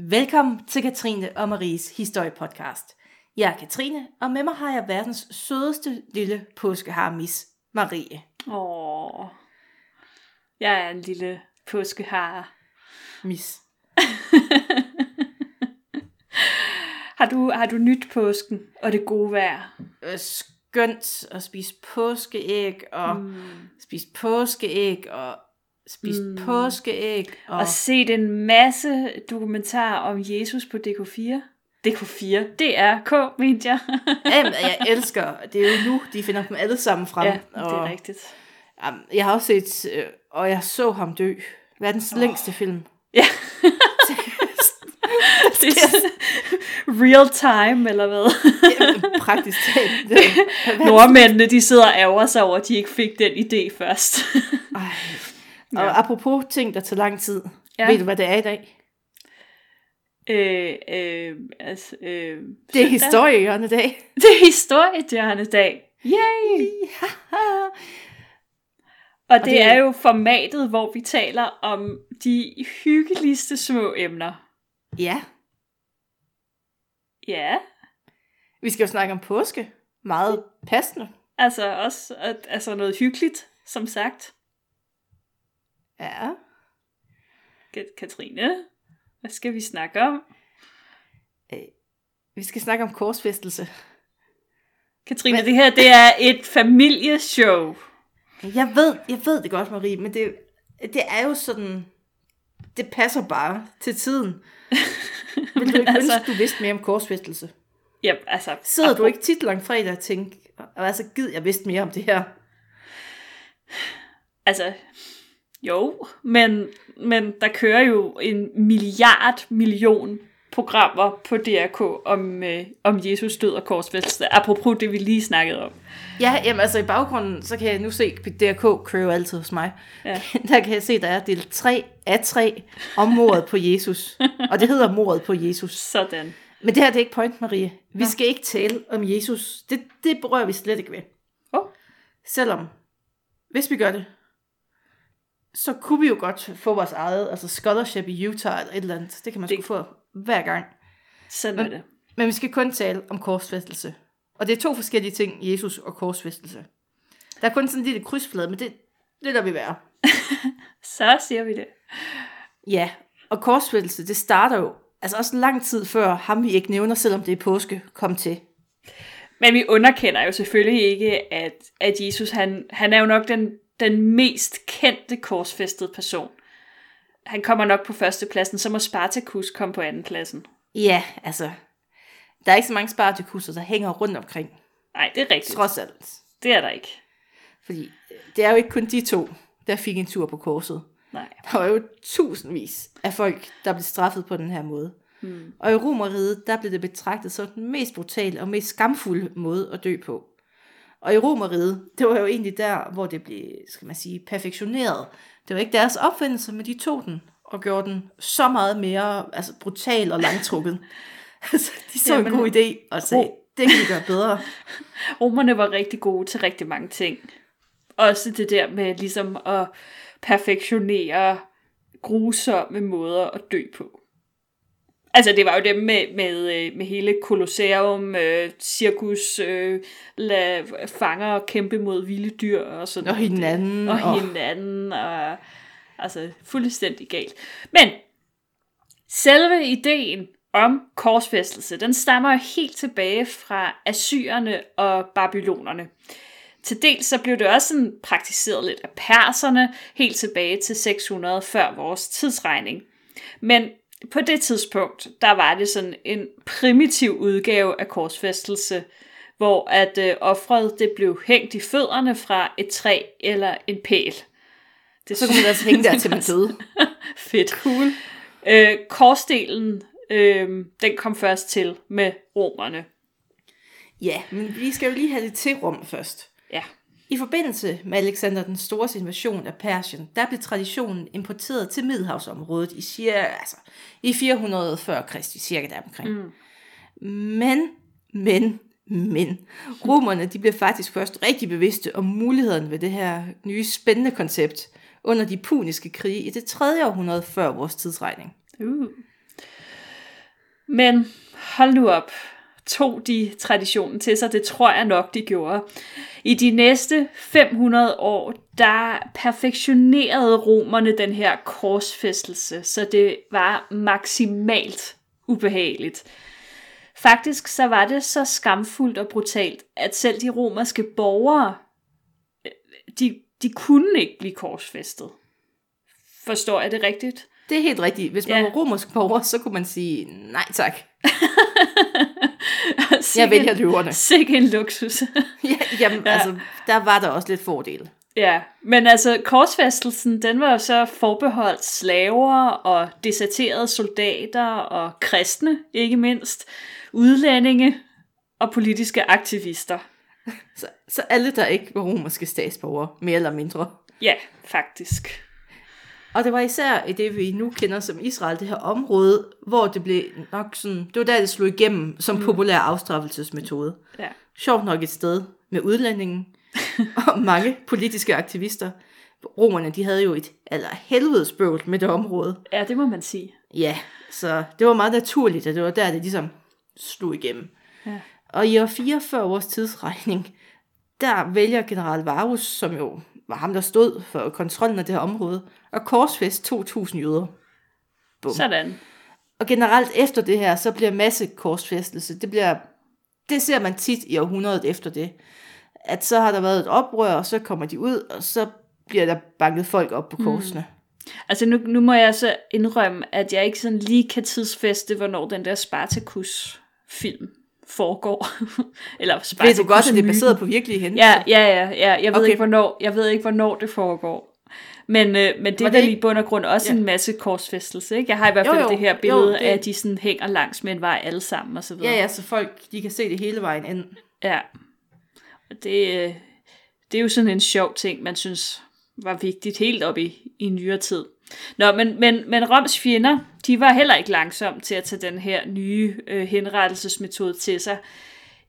Velkommen til Katrine og Maries historiepodcast. Jeg er Katrine, og med mig har jeg verdens sødeste lille påskehar, Miss Marie. Åh, jeg er en lille påskehar. Miss. Har du, har du nyt påsken og det gode vejr? Øh, Skønt at spise påskeæg, og mm. spise påskeæg, og spise mm. påskeæg, og... Og set en masse dokumentarer om Jesus på DK4. DK4, det er K, mente jeg. Jamen, jeg elsker, det er jo nu, de finder dem alle sammen frem. ja, det og, er rigtigt. Jamen, jeg har også set, øh, og jeg så ham dø. Verdens oh. længste film. Ja. det er real time, eller hvad? Jamen, praktisk talt. Nordmændene, de sidder og ærger sig over, at de ikke fik den idé først. Ej. Og apropos ting, der tager lang tid. Ja. Ja. Ved du, hvad det er i dag? øh, øh, altså, øh, Det er historiehjørnedag. det er historiedjørnedag. Yay! Og det, det er- jo formatet, hvor vi taler om de hyggeligste små emner. Ja, Ja, vi skal jo snakke om påske. Meget passende. altså også altså noget hyggeligt, som sagt. Ja. Kat- Katrine, hvad skal vi snakke om? Vi skal snakke om korsfæstelse. Katrine, Men- det her det er et familieshow. Jeg ved, jeg ved det godt, Marie, men det, det er jo sådan... Det passer bare til tiden. Vil du ikke altså- ønske, du vidste mere om korsfæstelse? Ja, altså, Sidder du ikke tit langt fredag og tænker, og altså gid, jeg vidste mere om det her? Altså, jo, men, men der kører jo en milliard million programmer på DRK om, øh, om Jesus død og korsfæstelse. Apropos det, vi lige snakkede om. Ja, jamen altså i baggrunden, så kan jeg nu se, DRK kører jo altid hos mig. Ja. Der kan jeg se, der er del 3 af 3 om mordet på Jesus. Og det hedder mordet på Jesus. Sådan. Men det her det er ikke point, Marie. Vi skal ikke tale om Jesus. Det, det berører vi slet ikke ved. Oh. Selvom, hvis vi gør det, så kunne vi jo godt få vores eget altså scholarship i Utah eller et eller andet. Det kan man Det- sgu få hver gang. Sådan er det. Men vi skal kun tale om korsfæstelse. Og det er to forskellige ting, Jesus og korsfæstelse. Der er kun sådan en lille krydsflade, men det, det lader vi være. Så siger vi det. Ja, og korsfæstelse, det starter jo altså også lang tid før ham, vi ikke nævner, selvom det er påske, kom til. Men vi underkender jo selvfølgelig ikke, at, at Jesus, han, han er jo nok den, den mest kendte korsfæstede person. Han kommer nok på førstepladsen, så må Spartacus komme på andenpladsen. Ja, altså, der er ikke så mange spartakusser, der hænger rundt omkring, Nej, det er rigtigt. trods alt. Det er der ikke. Fordi øh, det er jo ikke kun de to, der fik en tur på korset. Nej. Der var jo tusindvis af folk, der blev straffet på den her måde. Hmm. Og i Romeriet, der blev det betragtet som den mest brutale og mest skamfulde måde at dø på. Og i Romeriet, det var jo egentlig der, hvor det blev, skal man sige, perfektioneret. Det var ikke deres opfindelse, men de tog den og gjorde den så meget mere altså, brutal og langtrukket. altså, de så Jamen, en god idé og sagde, Ro- det kan vi gøre bedre. Romerne var rigtig gode til rigtig mange ting. Også det der med ligesom at perfektionere grusomme måder at dø på. Altså det var jo dem med, med, øh, med hele Colosseum, øh, cirkus, øh, lad fanger kæmpe mod vilde dyr og sådan Og hinanden. og hinanden, og altså fuldstændig galt. Men selve ideen om korsfæstelse, den stammer helt tilbage fra assyrerne og babylonerne. Til dels så blev det også sådan praktiseret lidt af perserne, helt tilbage til 600 før vores tidsregning. Men på det tidspunkt, der var det sådan en primitiv udgave af korsfæstelse, hvor at øh, offret det blev hængt i fødderne fra et træ eller en pæl. Det Så kunne man altså hænge der, til man døde. Fedt. Cool. Øh, korsdelen, øh, den kom først til med romerne. Ja, men vi skal jo lige have det til rum først. I forbindelse med Alexander den Stores invasion af Persien, der blev traditionen importeret til Middelhavsområdet i, cirka, altså, i 400 før Kristi, cirka der omkring. Mm. Men, men, men, romerne de blev faktisk først rigtig bevidste om mulighederne ved det her nye spændende koncept under de puniske krige i det tredje århundrede før vores tidsregning. Uh. Men hold nu op. Tog de traditionen til sig? Det tror jeg nok, de gjorde. I de næste 500 år, der perfektionerede romerne den her korsfæstelse, så det var maksimalt ubehageligt. Faktisk så var det så skamfuldt og brutalt, at selv de romerske borgere, de, de kunne ikke blive korsfæstet. Forstår jeg det rigtigt? Det er helt rigtigt. Hvis man Ja. var romersk borger, så kunne man sige, nej tak, Sikke jeg vælger løverne. Sikke en luksus. ja, jamen, Ja. ja. altså, der var der også lidt fordele. ja, men altså korsfæstelsen, den var jo så forbeholdt slaver og deserterede soldater og kristne, ikke mindst, udlændinge og politiske aktivister. Så, så alle, der ikke var romerske statsborgere, mere eller mindre. Ja, faktisk. Og det var især i det, vi nu kender som Israel, det her område, hvor det blev nok sådan, det var der, det slog igennem som mm. populær afstraffelsesmetode. Ja. Sjovt nok et sted med udlændingen og mange politiske aktivister. Romerne, de havde jo et aller helvedes bøvl med det område. ja, det må man sige. Ja, så det var meget naturligt, at det var der, det ligesom slog igennem. Ja. Og i år 44 vores tidsregning, der vælger general Varus, som jo var ham, der stod for kontrollen af det her område, at korsfæste 2.000 jøder. Bum. Sådan. Og generelt efter det her, så bliver masse korsfæstelse. Det, bliver, det ser man tit i århundredet efter det. At så har der været et oprør, og så kommer de ud, og så bliver der banket folk op på korsene. Mm. Altså nu, nu må jeg så indrømme, at jeg ikke sådan lige kan tidsfeste, hvornår den der Spartacus-film foregår. Eller Ved du godt, at det er baseret på virkelige hændelser? Ja, ja, ja, ja. Jeg ved, Okay. ikke, hvornår, jeg ved ikke, hvornår det foregår. Men, øh, men det er vel i bund og grund også Ja. en masse korsfæstelse, ikke? Jeg har i hvert Jo, fald jo. det her Jo, billede det- af, at de sådan hænger langs med en vej alle sammen og så videre. Ja, ja, så folk de kan se det hele vejen ind. Ja. Og det, øh, det er jo sådan en sjov ting, man synes var vigtigt helt op i, i nyere tid. Nå, men, men, men Roms fjender, de var heller ikke langsomme til at tage den her nye øh, henrettelsesmetode til sig.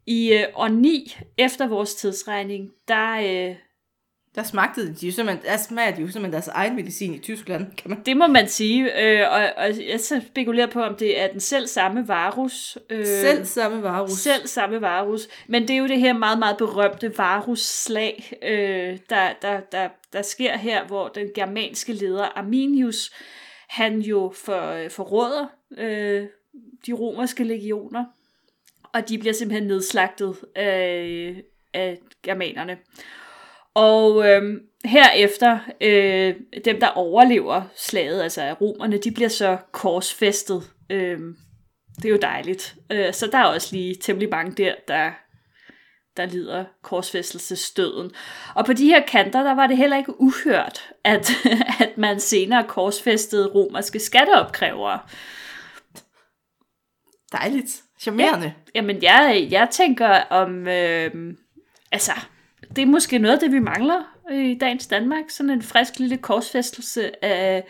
I øh, år 9 efter vores tidsregning, der, øh, der smagte de jo simpelthen, der smager de jo simpelthen deres egen medicin i Tyskland, kan man det må man sige, øh, og, og jeg så spekulerer på, om det er den selv samme Varus. Øh, selv samme varus. Selv samme Varus. Men det er jo det her meget, meget berømte Varus-slag, øh, der, der, der, der sker her, hvor den germanske leder Arminius, han jo for, forråder øh, de romerske legioner, og de bliver simpelthen nedslagtet af, af germanerne. Og øh, herefter, øh, dem der overlever slaget, altså romerne, de bliver så korsfæstet. Øh, det er jo dejligt. Øh, så der er også lige temmelig mange der, der, der lider korsfæstelsesstøden. Og på de her kanter, der var det heller ikke uhørt, at, at man senere korsfæstede romerske skatteopkrævere. Dejligt. Charmerende. Jamen, jeg, jeg tænker om... Øh, altså, det er måske noget af det, vi mangler i dagens Danmark. Sådan en frisk lille korsfæstelse af,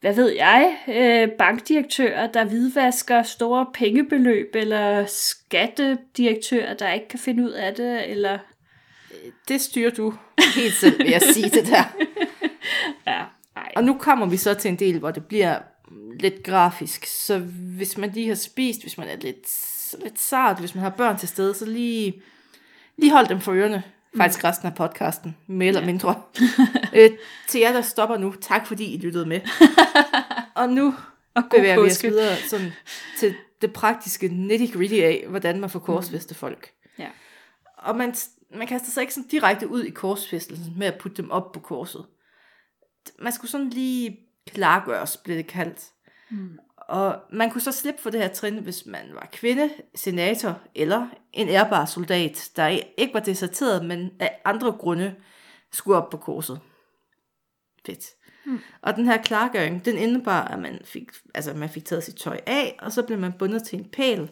hvad ved jeg, øh, bankdirektører, der hvidvasker store pengebeløb, eller skattedirektører, der ikke kan finde ud af det, eller... Det styrer du helt selv, vil jeg sige det der. Ja, nej. Og nu kommer vi så til en del, hvor det bliver lidt grafisk. Så hvis man lige har spist, hvis man er lidt, lidt sart, hvis man har børn til stede, så lige, lige hold dem for ørerne. Faktisk resten af podcasten, mere eller mindre. øh, til jer, der stopper nu, tak fordi I lyttede med. Og nu Og bevæger vi os videre sådan, til det praktiske nitty-gritty af, hvordan man får korsfæste folk. Ja. Og man, man kaster sig ikke sådan direkte ud i korsfæstelsen med at putte dem op på korset. Man skulle sådan lige klargøres, blev det kaldt. Mm. Og man kunne så slippe for det her trin, hvis man var kvinde, senator eller en ærbar soldat, der ikke var deserteret, men af andre grunde skulle op på korset. Fedt. Mm. Og den her klargøring, den indebar, at man fik, altså man fik taget sit tøj af, og så blev man bundet til en pæl,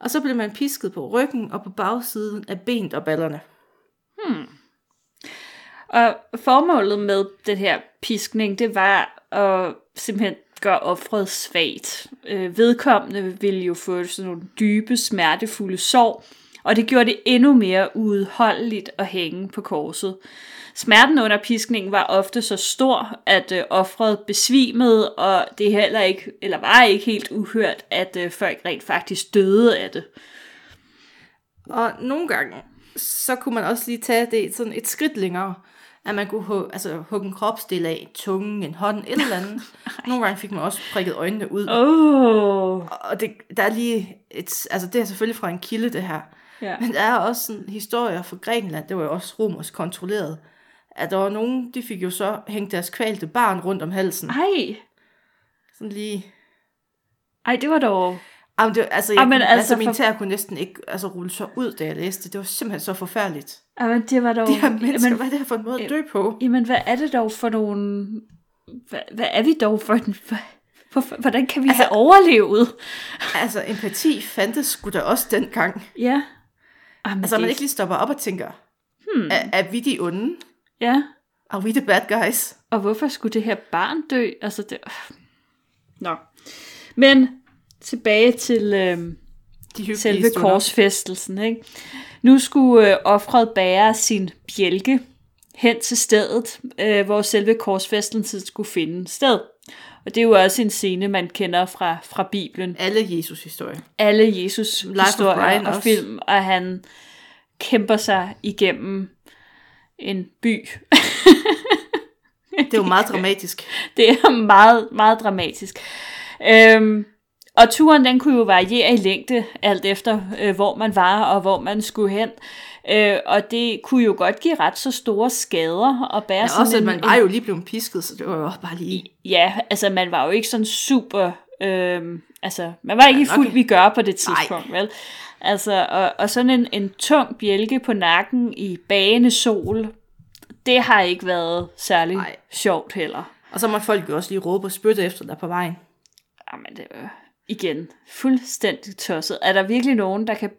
og så blev man pisket på ryggen og på bagsiden af benet og ballerne. Og formålet med den her piskning, det var at simpelthen gør offret svagt. Øh, vedkommende ville jo få sådan nogle dybe, smertefulde sår, og det gjorde det endnu mere uudholdeligt at hænge på korset. Smerten under piskningen var ofte så stor, at øh, offret besvimede, og det heller ikke, eller var ikke helt uhørt, at øh, folk rent faktisk døde af det. Og nogle gange, så kunne man også lige tage det sådan et skridt længere, at man kunne hugge, altså, hugge en kropsdel af, tungen, en hånd, et eller andet. nogle gange fik man også prikket øjnene ud. Oh. Og det, der er lige et, altså det er selvfølgelig fra en kilde, det her. Ja. Men der er også sådan historier fra Grækenland, det var jo også romersk kontrolleret, at der var nogen, de fik jo så hængt deres kvalte barn rundt om halsen. Ej, Sådan lige... ej, det var dog... Jamen, det, altså, jeg, Jamen, altså, altså, min for- tær kunne næsten ikke altså, rulle så ud, da jeg læste det. Det var simpelthen så forfærdeligt. Jamen, det var dog... De her mennesker, jamen, hvad er det her for en måde at dø på? jamen, hvad er det dog for nogle... Hvad, hvad er vi dog for en... Hvordan kan vi altså, have overlevet? Altså, empati fandtes sgu da også dengang. Ja. Jamen, Altså, det, man ikke lige stopper op og tænker, hmm. er, er vi de onde? Ja, Are we the bad guys? og hvorfor skulle det her barn dø? Altså, det... Nå. Men tilbage til øhm, De selve stunder. korsfæstelsen. Ikke? Nu skulle øh, offret bære sin bjælke hen til stedet, øh, hvor selve korsfæstelsen skulle finde sted. Og det er jo også en scene, man kender fra, fra Bibelen. Alle Jesus historier. Alle Jesus historier og også. film, og han kæmper sig igennem en by. Det er jo meget dramatisk. Det er meget, meget dramatisk. Øhm, og turen den kunne jo variere i længde, alt efter øh, hvor man var og hvor man skulle hen. Øh, og det kunne jo godt give ret så store skader at bære Ja, sådan også, at en, man var jo lige blevet pisket, så det var jo bare lige... Ja, altså man var jo ikke sådan super... Øhm, altså, man var ikke nok- fuld vi gør på det tidspunkt, vel? Altså, og, og sådan en, en tung bjælke på nakken i bagende sol, det har ikke været særlig Nej. sjovt heller. Og så må folk jo også lige råbe og spytte efter dig på vejen. Jamen, det igen fuldstændig tosset. Er der virkelig nogen, der kan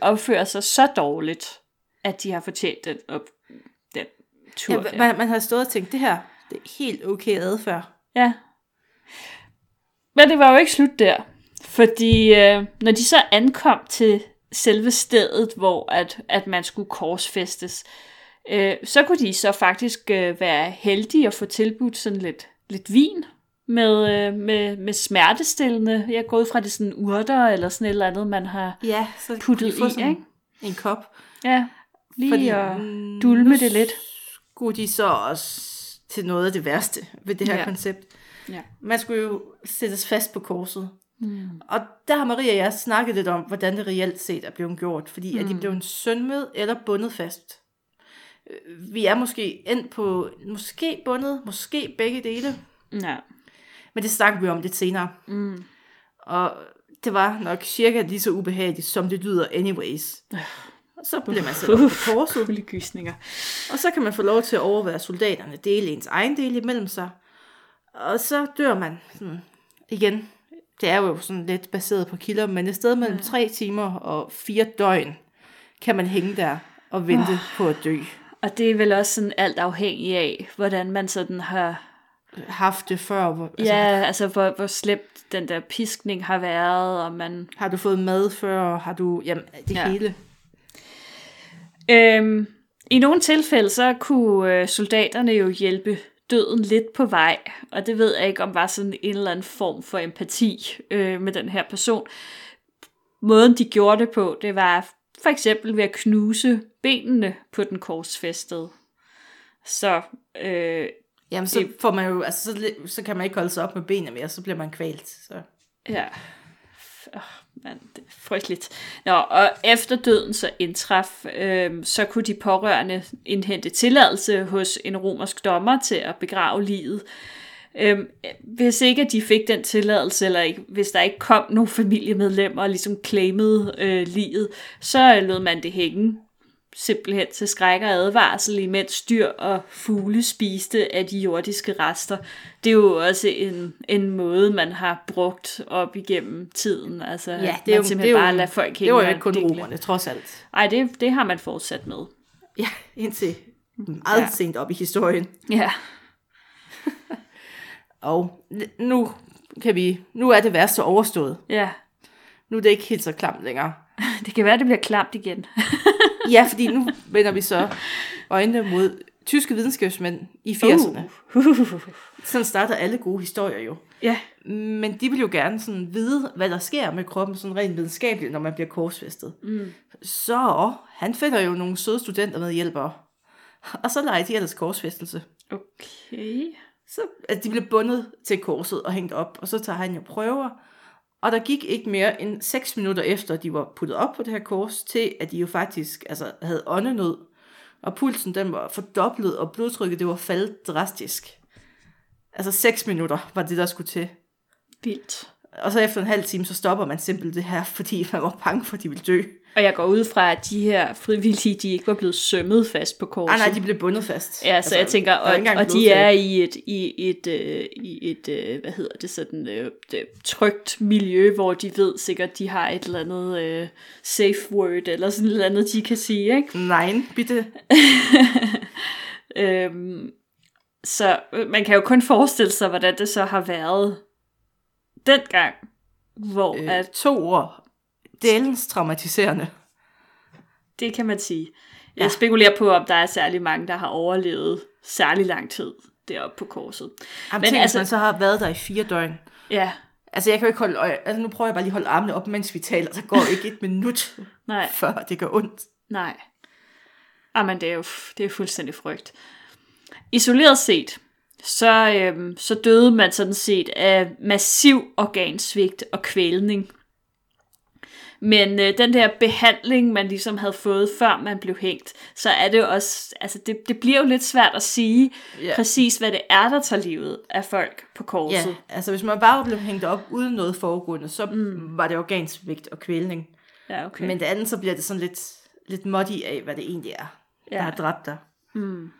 opføre sig så dårligt, at de har fortjent den, op, den tur? Ja, der? man, man har stået og tænkt, det her, det er helt okay adfærd. Ja. Men det var jo ikke slut der. Fordi øh, når de så ankom til selve stedet, hvor at, at man skulle korsfæstes, øh, så kunne de så faktisk øh, være heldige at få tilbudt sådan lidt, lidt vin med, øh, med, med smertestillende. Jeg går ud fra, det sådan urter eller sådan et eller andet, man har Ja, så puttet i, sådan ikke? en kop. Ja, lige Fordi, at mm, dulme det lidt. Skulle de så også til noget af det værste ved det her Ja. koncept. Ja. Man skulle jo sættes fast på korset. Mm. Og der har Maria og jeg snakket lidt om, hvordan det reelt set er blevet gjort. Fordi mm. er de blevet sønmet eller bundet fast? Øh, Vi er måske endt på, måske bundet, måske begge dele. Ja. Men det snakker vi om lidt senere. Mm. Og det var nok cirka lige så ubehageligt, som det lyder anyways. Og så bliver man sat op på Kuldegysninger. og så kan man få lov til at overvære soldaterne dele ens egen del imellem sig. Og så dør man sådan, igen. Det er jo sådan lidt baseret på kilder, men et sted mellem tre timer og fire døgn kan man hænge der og vente oh. på at dø. Og det er vel også sådan alt afhængig af, hvordan man sådan har Haft det før. Hvor, altså, Ja, altså hvor, hvor slemt den der piskning har været, og man... Har du fået mad før? Har du... Jamen, det ja. hele. Øhm, I nogle tilfælde, så kunne øh, soldaterne jo hjælpe døden lidt på vej, og det ved jeg ikke, om var sådan en eller anden form for empati øh, med den her person. Måden, de gjorde det på, det var for eksempel ved at knuse benene på den korsfæstede. Så øh, Jamen, så får man jo... Altså, så, så kan man ikke holde sig op med benene mere, så bliver man kvalt. Så. Ja. Oh, man, det er frygteligt. Nå, og efter døden så indtraf, øh, så kunne de pårørende indhente tilladelse hos en romersk dommer til at begrave livet. Øh, hvis ikke at de fik den tilladelse, eller ikke, hvis der ikke kom nogen familiemedlemmer og ligesom claimede øh, livet, så lod man det hænge simpelthen til skræk og advarsel, imens dyr og fugle spiste af de jordiske rester. Det er jo også en, en måde, man har brugt op igennem tiden. Altså, Ja, det er man jo, simpelthen det er jo, bare lader folk hænge det var jo ikke kun romerne, trods alt. Ej, det, det har man fortsat med. Ja, indtil meget Ja. sent op i historien. Ja. Og nu kan vi, nu er det værste overstået. Ja. Nu er det ikke helt så klamt længere. Det kan være, det bliver klamt igen. Ja, fordi nu vender vi så øjnene mod tyske videnskabsmænd i 80'erne. Uh. Sådan starter alle gode historier jo. Ja, Men de vil jo gerne sådan vide, hvad der sker med kroppen, sådan rent videnskabeligt, når man bliver korsfæstet. Mm. Så han finder jo nogle søde studenter med hjælpere. Og så leger de ellers korsfæstelse. okay. Så at de blev bundet til korset og hængt op, og så tager han jo prøver. Og der gik ikke mere end 6 minutter efter, de var puttet op på det her kors, til at de jo faktisk altså, havde åndenød. Og pulsen den var fordoblet, og blodtrykket det var faldet drastisk. Altså 6 minutter var det, der skulle til. Vildt. Og så efter en halv time, så stopper man simpelthen det her, fordi man var bange for, at de ville dø. Og jeg går ud fra, at de her frivillige, de ikke var blevet sømmet fast på korset. Ah, nej, de blev bundet fast. Ja, så altså, jeg tænker, er og, og de er i et, i et, øh, i et øh, hvad hedder det, sådan øh, det, trygt miljø, hvor de ved sikkert, de har et eller andet øh, safe word, eller sådan et eller andet, de kan sige, ikke? Nej, bitte. Øhm, så øh, man kan jo kun forestille sig, hvordan det så har været dengang, hvor øh. At, to år. Delens traumatiserende. det kan man sige. Ja. Jeg spekulerer på, om der er særlig mange, der har overlevet særlig lang tid deroppe på korset. Jamen, Men tænk, altså, altså- man så har været der i fire døgn. Ja, Altså, jeg kan jo ikke holde øje. Altså, nu prøver jeg bare lige at holde armene op, mens vi taler. Der går ikke et minut, nej. før det gør ondt. Nej. Jamen, det er jo det er fuldstændig frygt. Isoleret set, så, øhm, så døde man sådan set af massiv organsvigt og kvælning. Men øh, den der behandling, man ligesom havde fået, før man blev hængt, så er det også, altså det, det bliver jo lidt svært at sige Ja. præcis, hvad det er, der tager livet af folk på korset. Ja, altså hvis man bare blev hængt op uden noget foregående, så mm. var det organsvigt og kvælning. Ja, okay. Men det andet, så bliver det sådan lidt, lidt muddy af, hvad det egentlig er. Ja. der har dræbt dig. Mm.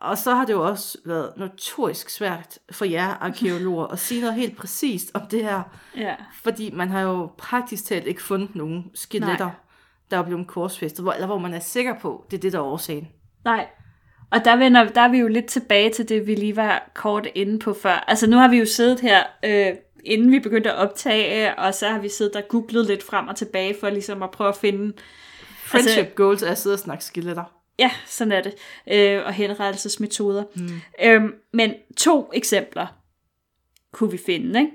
Og så har det jo også været notorisk svært for jer arkeologer at sige noget helt præcist om det her. ja. Fordi man har jo praktisk talt ikke fundet nogen skeletter, Nej. der er blevet korsfæstet, hvor, eller hvor man er sikker på, det er det, der er årsagen. Nej. Og der, vender, der er vi jo lidt tilbage til det, vi lige var kort inde på før. Altså nu har vi jo siddet her, øh, inden vi begyndte at optage, og så har vi siddet og googlet lidt frem og tilbage for ligesom at prøve at finde... Friendship Altså- goals er at sidde og snakke skeletter. Ja, sådan er det. Øh, og henrettelsesmetoder. Mm. Øhm, men to eksempler kunne vi finde, ikke?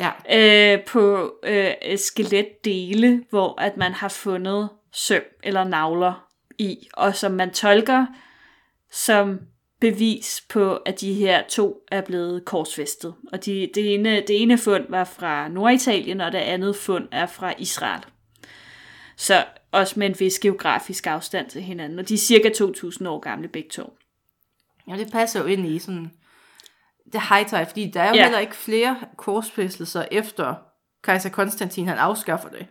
Ja. øh, på øh, skeletdele, hvor at man har fundet søm eller navler i, og som man tolker som bevis på, at de her to er blevet korsfæstet. Og de, det, ene, det ene fund var fra Norditalien, og det andet fund er fra Israel. Så også med en vis geografisk afstand til hinanden. Og de er cirka 2.000 år gamle begge to. Ja, det passer jo ind i sådan det high fordi der er jo Ja. heller ikke flere korsfæstelser efter kejser Konstantin, han afskaffer det.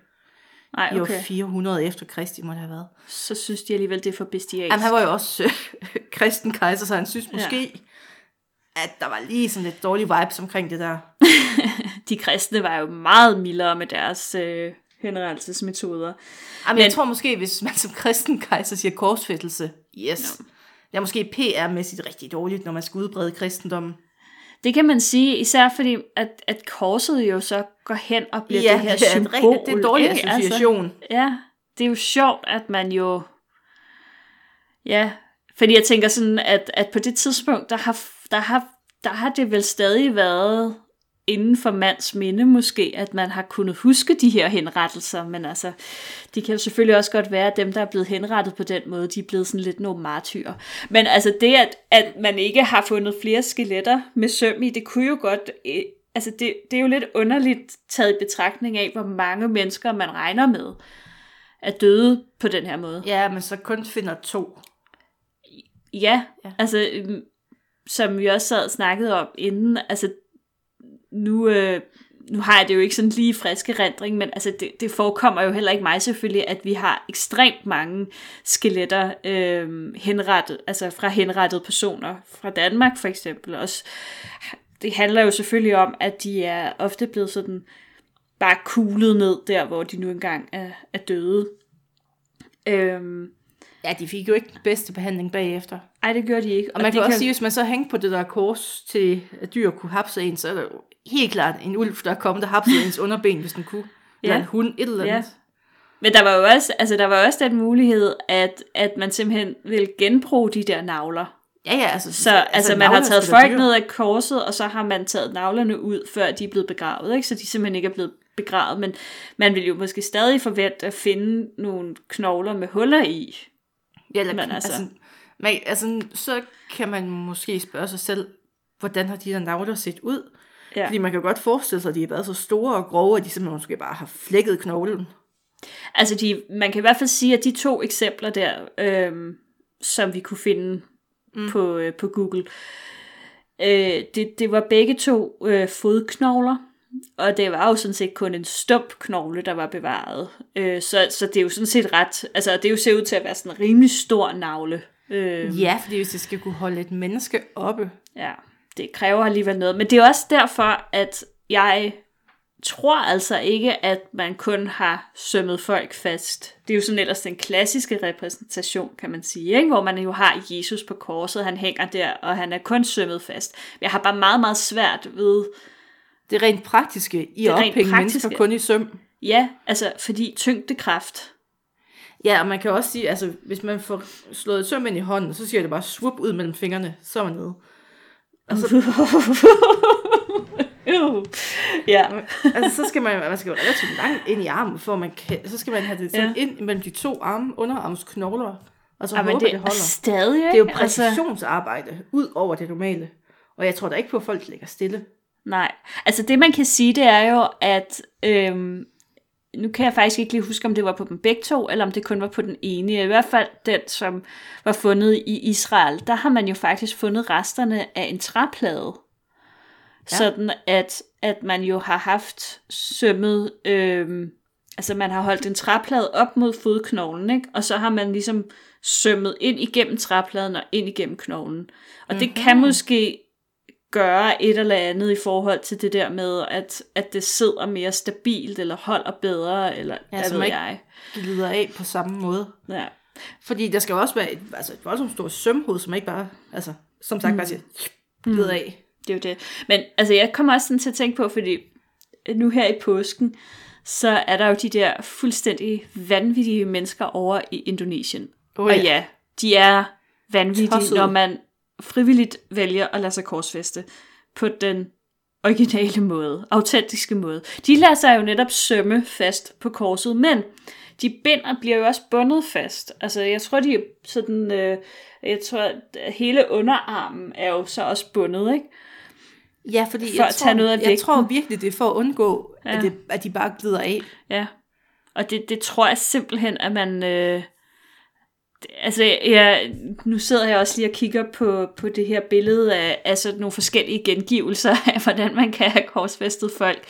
Nej, I år okay. 400 efter Kristi må det have været. Så synes de alligevel, det er for bestialsk. Jamen, han var jo også øh, kristen kejser, så han synes måske, ja. at der var lige sådan lidt dårlig vibes omkring det der. de kristne var jo meget mildere med deres øh, henrettelsesmetoder. Jamen, Men- jeg tror måske, hvis man som kristen kejser siger korsfæstelse, yes. No. Det er måske PR-mæssigt rigtig dårligt, når man skal udbrede kristendommen. Det kan man sige, især fordi, at, at korset jo så går hen og bliver ja, det her er, symbol. rigtig, det er en dårlig ikke? association. Altså, ja, det er jo sjovt, at man jo... Ja, fordi jeg tænker sådan, at, at på det tidspunkt, der har, der, har, der har det vel stadig været inden for mands minde måske, at man har kunnet huske de her henrettelser, men altså, det kan jo selvfølgelig også godt være, at dem, der er blevet henrettet på den måde, de er blevet sådan lidt nogle martyrer. Men altså det, at, at man ikke har fundet flere skeletter med søm i, det kunne jo godt, øh, altså det, det er jo lidt underligt taget i betragtning af, hvor mange mennesker man regner med er døde på den her måde. Ja, men så kun finder to. Ja, Ja. altså, øhm, som vi også sad og snakkede om inden, altså, nu, øh, nu har jeg det jo ikke sådan lige friske rendring, men altså, det, det forekommer jo heller ikke mig selvfølgelig, at vi har ekstremt mange skeletter øh, henrettet, altså fra henrettede personer fra Danmark for eksempel. Også, det handler jo selvfølgelig om, at de er ofte blevet sådan bare kuglet ned der, hvor de nu engang er, er døde. Øhm, Ja, de fik jo ikke den bedste behandling bagefter. ej, det gør de ikke. Og man det kan også sige, hvis man så hængte på det der kors til, at dyr kunne hapse en, så er det jo helt klart en ulv, der er kommet og hapsede ens underben, hvis den kunne. Eller Ja. en hund, et eller Ja. andet. Men der var jo også, altså, der var også den mulighed, at, at man simpelthen ville genbruge de der navler. Ja, ja, altså... Så altså, altså man har taget folk ned af korset, og så har man taget navlerne ud, før de er blevet begravet, ikke? så de simpelthen ikke er blevet begravet. Men man vil jo måske stadig forvente at finde nogle knogler med huller i. Ja, eller, men altså, altså, man, altså, så kan man måske spørge sig selv, hvordan har de der navler set ud? Ja. Fordi man kan godt forestille sig, at de har været så store og grove, at de simpelthen måske bare har flækket knoglen. Altså, de, man kan i hvert fald sige, at de to eksempler der, øhm, som vi kunne finde mm. på, øh, på Google, øh, det, det var begge to øh, fodknogler, og det var jo sådan set kun en stump knogle, der var bevaret. Øh, så, så det er jo sådan set ret, altså det er jo ser ud til at være sådan en rimelig stor navle. Øh, ja, fordi hvis det skal kunne holde et menneske oppe. Ja, det kræver alligevel noget. Men det er også derfor, at jeg tror altså ikke, at man kun har sømmet folk fast. Det er jo sådan ellers den klassiske repræsentation, kan man sige, ikke? hvor man jo har Jesus på korset, han hænger der, og han er kun sømmet fast. Jeg har bare meget, meget svært ved... Det rent praktiske i at ophænge mennesker kun i søm. Ja, altså fordi tyngdekraft. Ja, og man kan også sige, altså hvis man får slået et søm ind i hånden, så siger det bare svup ud mellem fingrene, så er man nede. Altså, ja. altså, så skal man, man skal jo relativt langt ind i armen, for man kan, så skal man have det sådan ja. ind mellem de to arme, underarmsknogler, og så ja, håber, det, det holder. Stadig, det er jo altså- præcisionsarbejde, altså... ud over det normale. Og jeg tror da ikke på, at folk ligger stille. Nej, altså det man kan sige, det er jo, at øhm, nu kan jeg faktisk ikke lige huske, om det var på dem begge to, eller om det kun var på den ene. I hvert fald den, som var fundet i Israel. Der har man jo faktisk fundet resterne af en træplade. Ja. Sådan at, at man jo har haft sømmet, øh, altså man har holdt en træplade op mod fodknoglen, ikke? og så har man ligesom sømmet ind igennem træpladen og ind igennem knoglen. Og mm-hmm. det kan mhm. måske gøre et eller andet i forhold til det der med, at, at det sidder mere stabilt, eller holder bedre, eller ja, hvad ved jeg. glider af på samme måde. Ja. Fordi der skal jo også være et, altså et voldsomt stort sømhoved, som ikke bare, altså, som sagt, mm. bare siger, glider mm. af. Det er jo det. Men altså, jeg kommer også sådan til at tænke på, fordi nu her i påsken, så er der jo de der fuldstændig vanvittige mennesker over i Indonesien. Oh, ja. Og ja, de er vanvittige, Tosset. når man frivilligt vælger at lade sig korsfeste på den originale måde, autentiske måde. De lader sig jo netop sømme fast på korset, men de binder bliver jo også bundet fast. Altså, jeg tror, de er sådan, øh, jeg tror, at hele underarmen er jo så også bundet, ikke? Ja, fordi for jeg, at tage tror, noget af jeg tror virkelig, det er for at undgå, ja. at, det, at de bare glider af. Ja, og det, det tror jeg simpelthen, at man... Øh, altså, jeg, nu sidder jeg også lige og kigger på, på det her billede af altså, nogle forskellige gengivelser af, hvordan man kan have korsfæstet folk.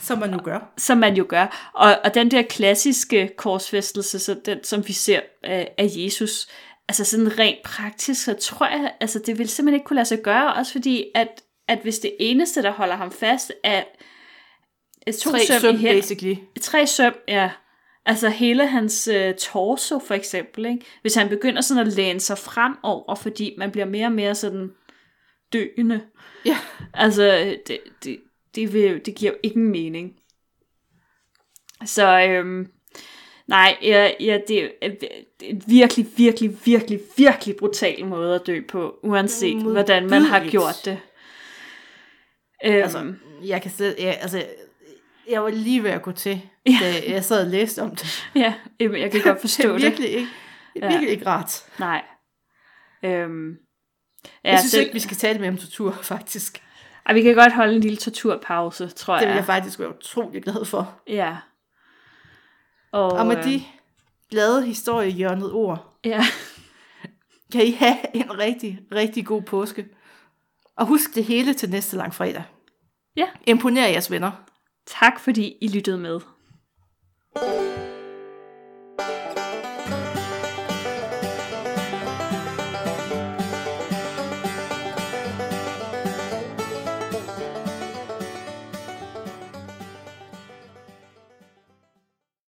Som man nu gør. Som man jo gør. Og, og den der klassiske korsfæstelse, så den, som vi ser af, af Jesus, altså sådan rent praktisk, så tror jeg, altså det vil simpelthen ikke kunne lade sig gøre, også fordi, at at hvis det eneste, der holder ham fast, er to tre søm, søm i basically. Tre søm, ja. Altså hele hans uh, torso for eksempel, ikke? Hvis han begynder sådan at læne sig frem over, fordi man bliver mere og mere sådan døende. Ja. Altså, det, det, det, vil, det giver jo ingen mening. Så øhm, nej, ja, ja, det er en virkelig, virkelig, virkelig, virkelig brutal måde at dø på, uanset hvordan man har gjort det. Øhm, altså, jeg kan slet, ja, altså, jeg var lige ved at gå til, da jeg sad og læste om det. Ja, jeg kan godt forstå det. det er virkelig ikke, det er virkelig ja. ikke rart. Nej. Øhm, ja, jeg synes så, ikke, vi skal tale mere om tortur, faktisk. Ej, vi kan godt holde en lille torturpause, tror jeg. Det vil jeg faktisk være utrolig glad for. Ja. Og, og med øh, de glade historiehjørnet ord, ja. kan I have en rigtig, rigtig god påske. Og husk det hele til næste lang fredag. Ja. Imponer jeres venner. Tak fordi I lyttede med.